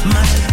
Things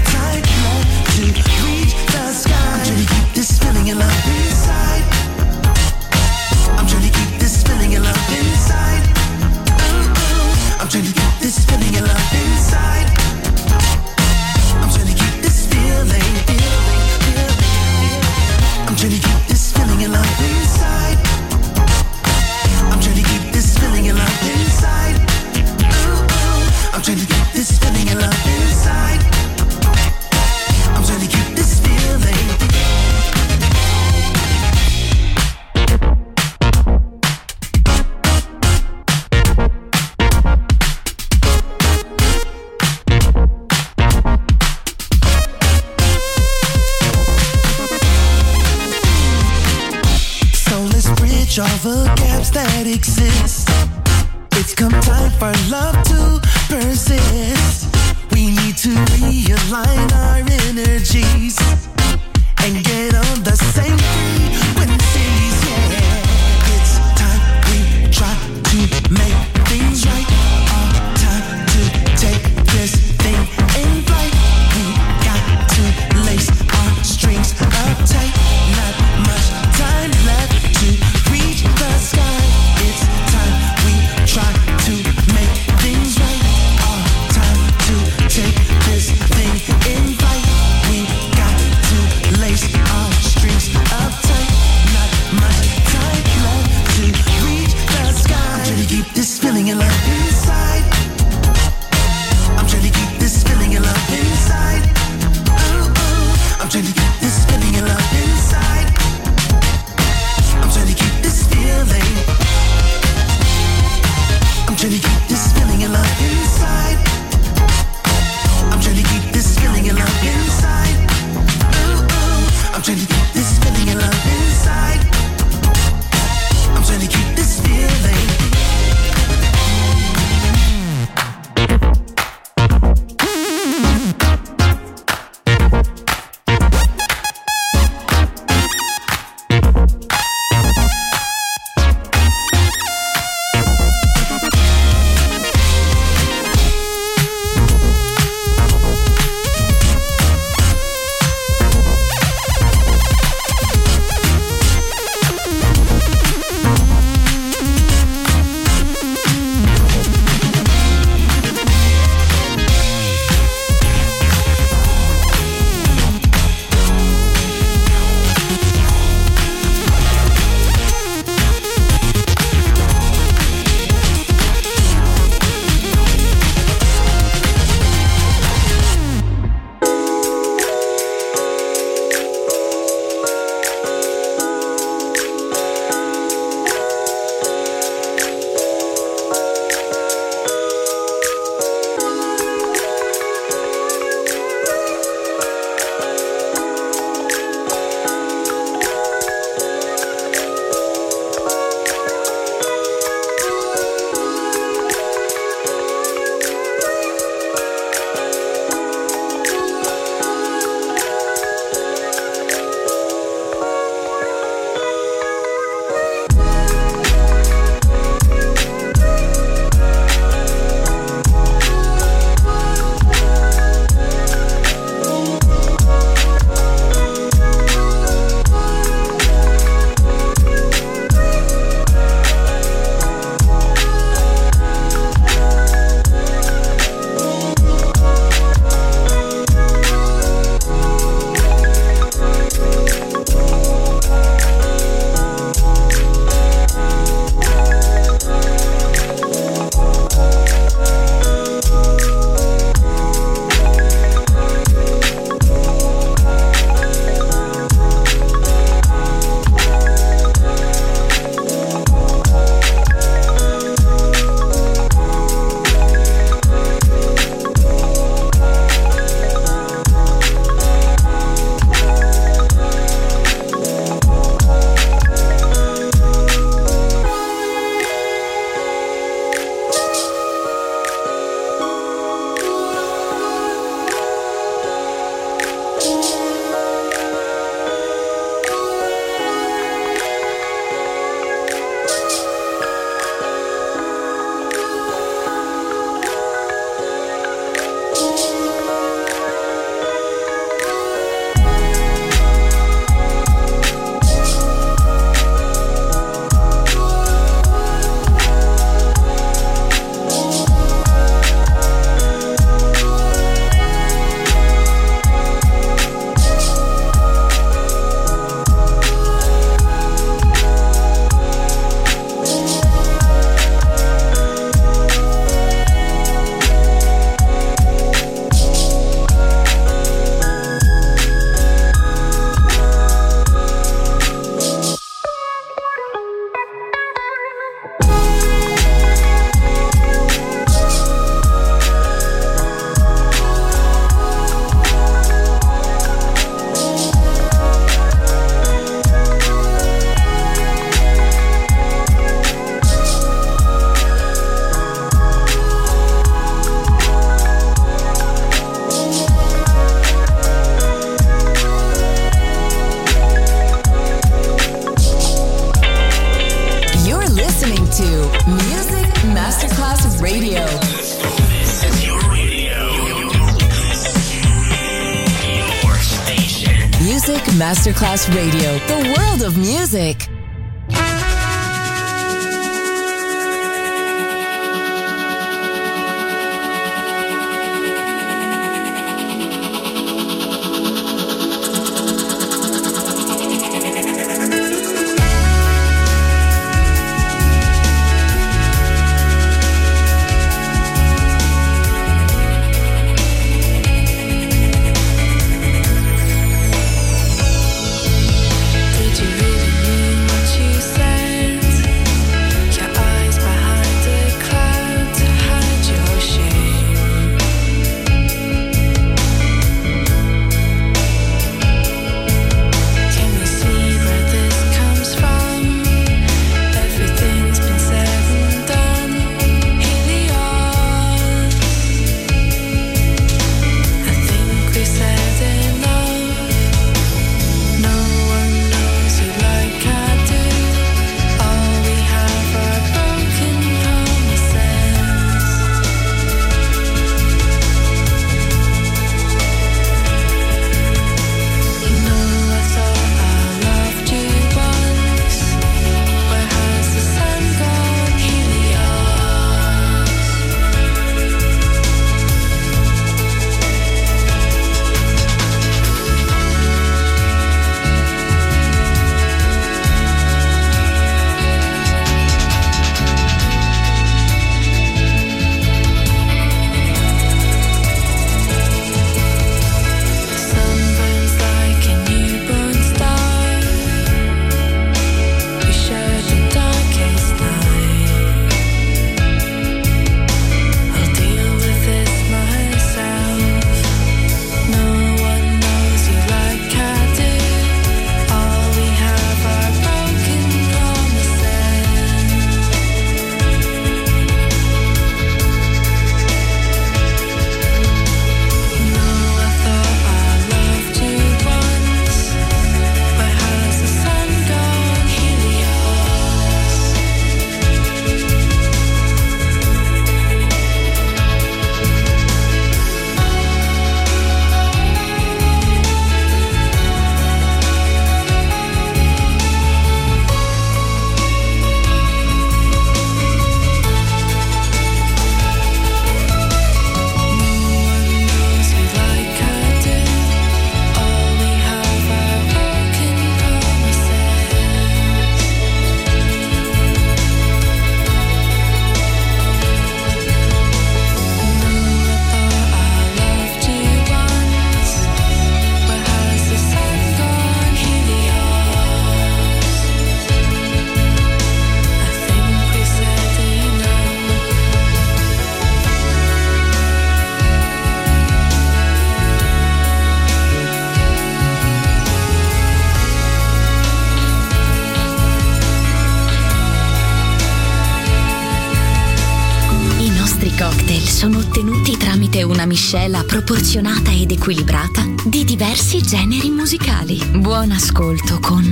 ascolto con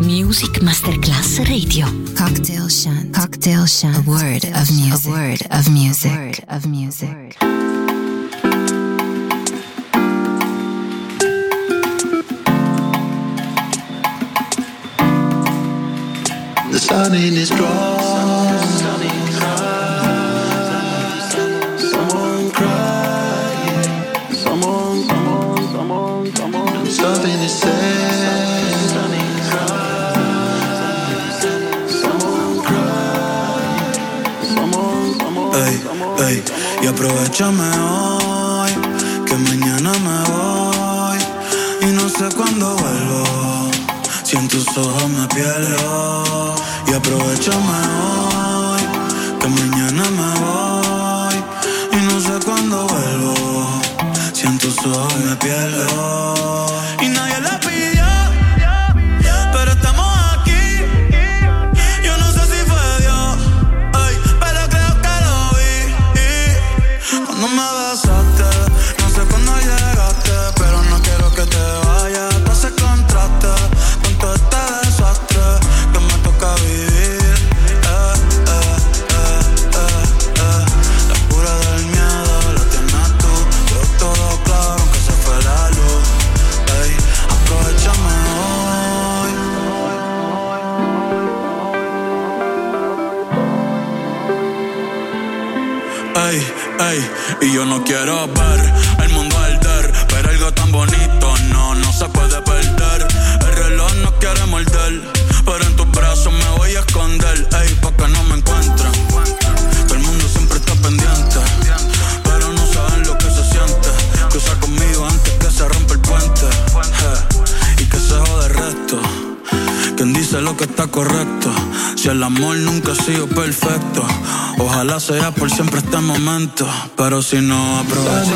Music Masterclass Radio. Cocktail Shant. Cocktail Shant. A word of music. A word of music. A word of music. Y aprovechame hoy, que mañana me voy. Y no sé cuándo vuelvo, si en tus ojos me pierdo. Y aprovechame hoy, que mañana me voy. Y no sé cuándo vuelvo, si en tus ojos me pierdo. Si el amor nunca ha sido perfecto, ojalá sea por siempre este momento. Pero si no aprovecho.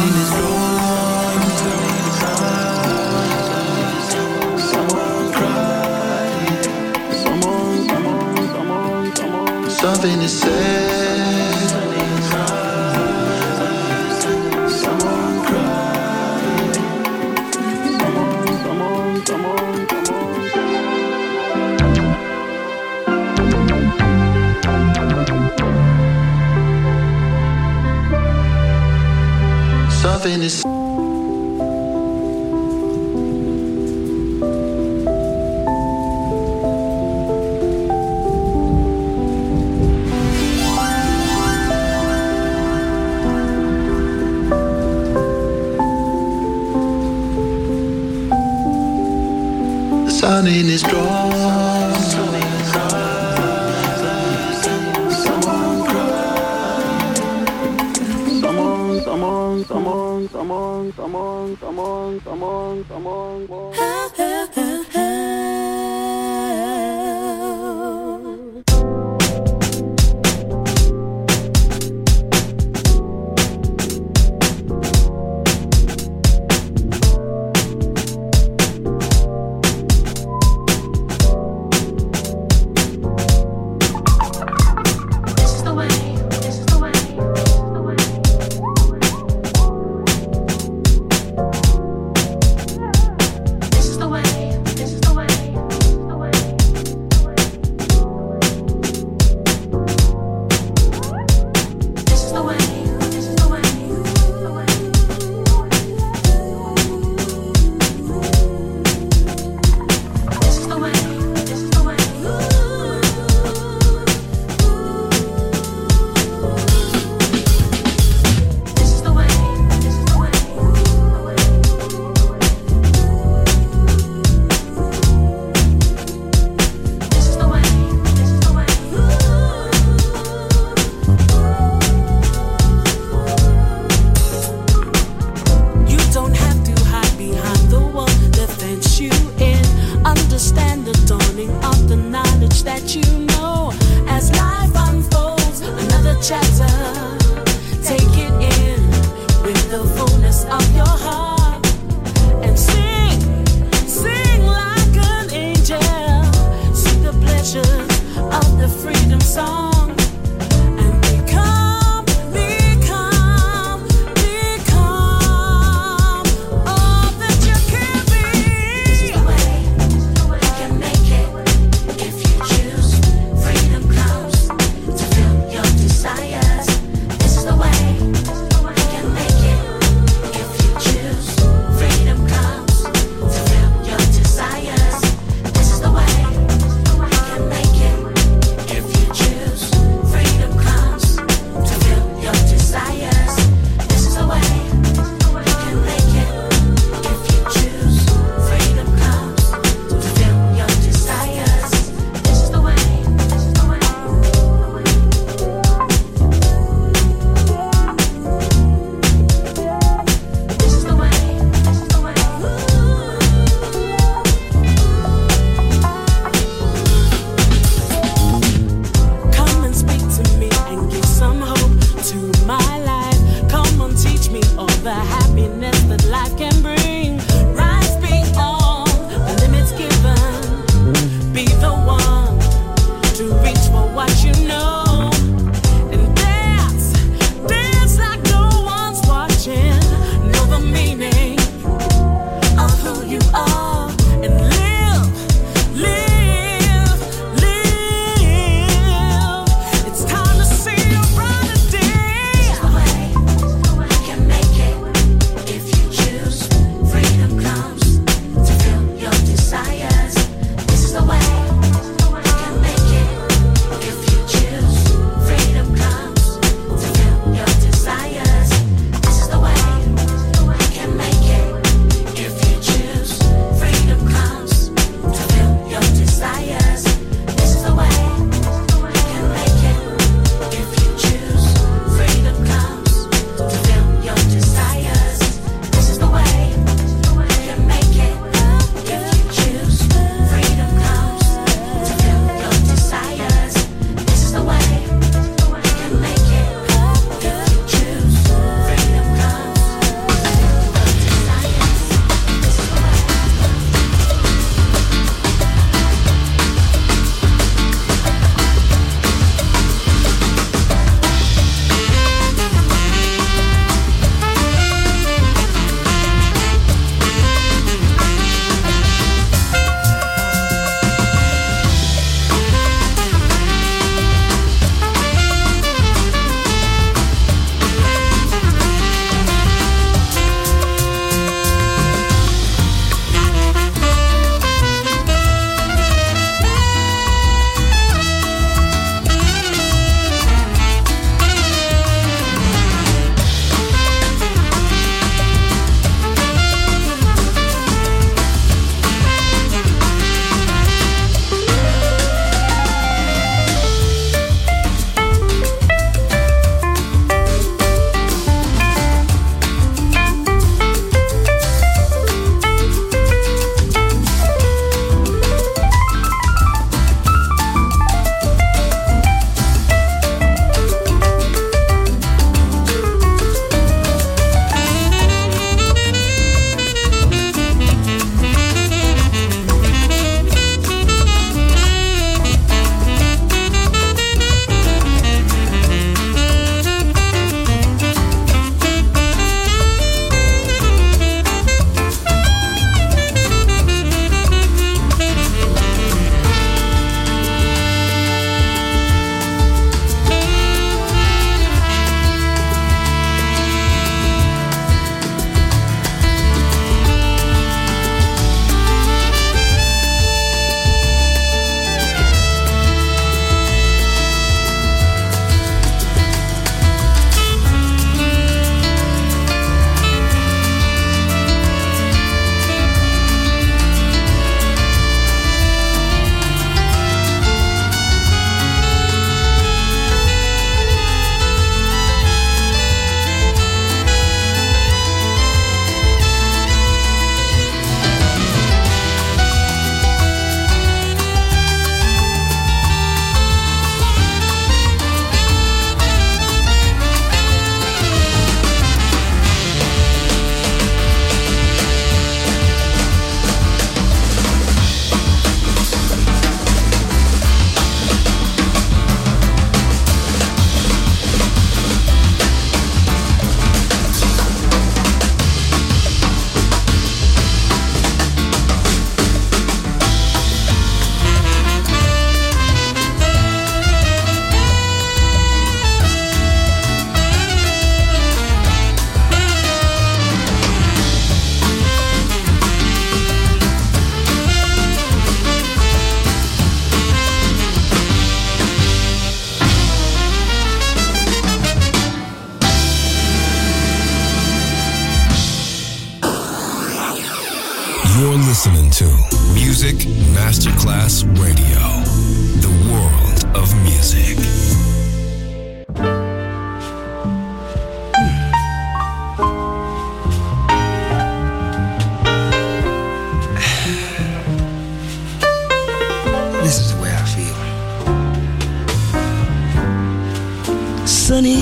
Sunny.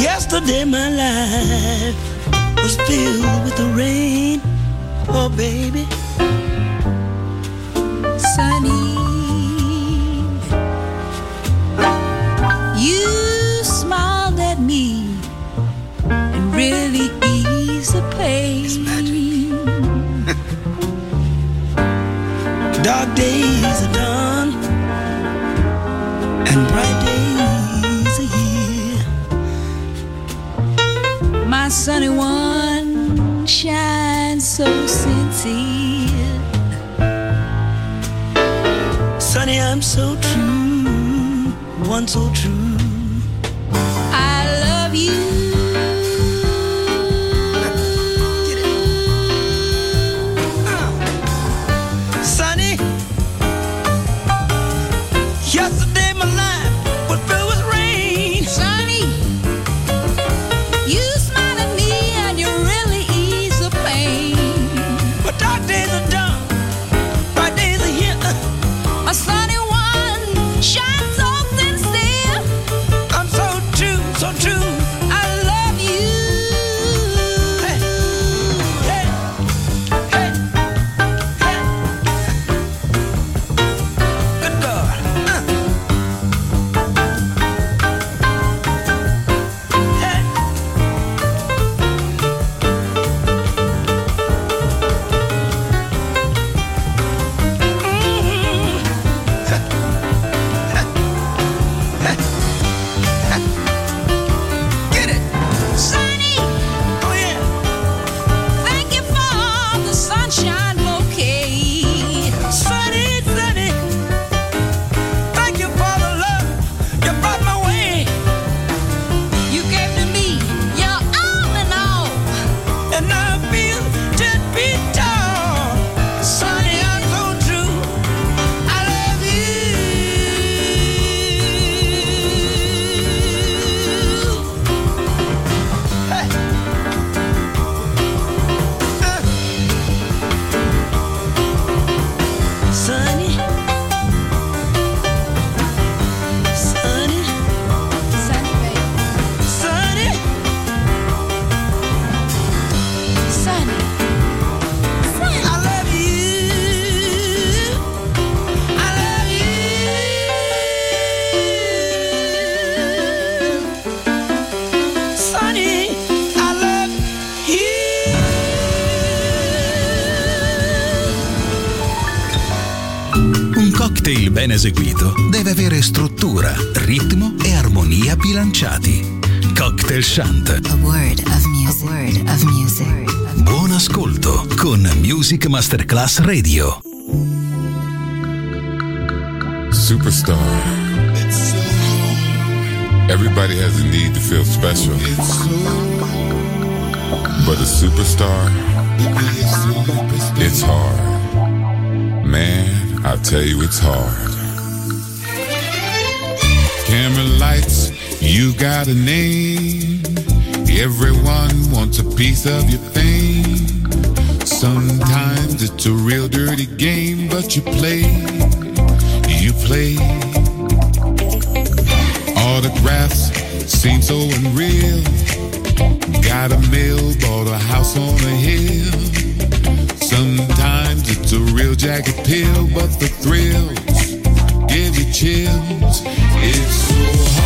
Yesterday my life was filled with the rain. Oh baby. Sunny. You smiled at me and really eased the pain. Dark days are done and bright days are here. My sunny one shines so sincere. Sunny, I'm so true, one so true. Chant. A word of music. A word of music. Buon ascolto con Music Masterclass Radio. Superstar. Everybody has a need to feel special. But a superstar, it's hard. Man, I tell you, it's hard. Camera lights, you got a name. Everyone wants a piece of your fame. Sometimes it's a real dirty game, but you play, you play. Autographs seem so unreal. Got a mill, bought a house on a hill. Sometimes it's a real jagged pill, but the thrills give you chills. It's so hard,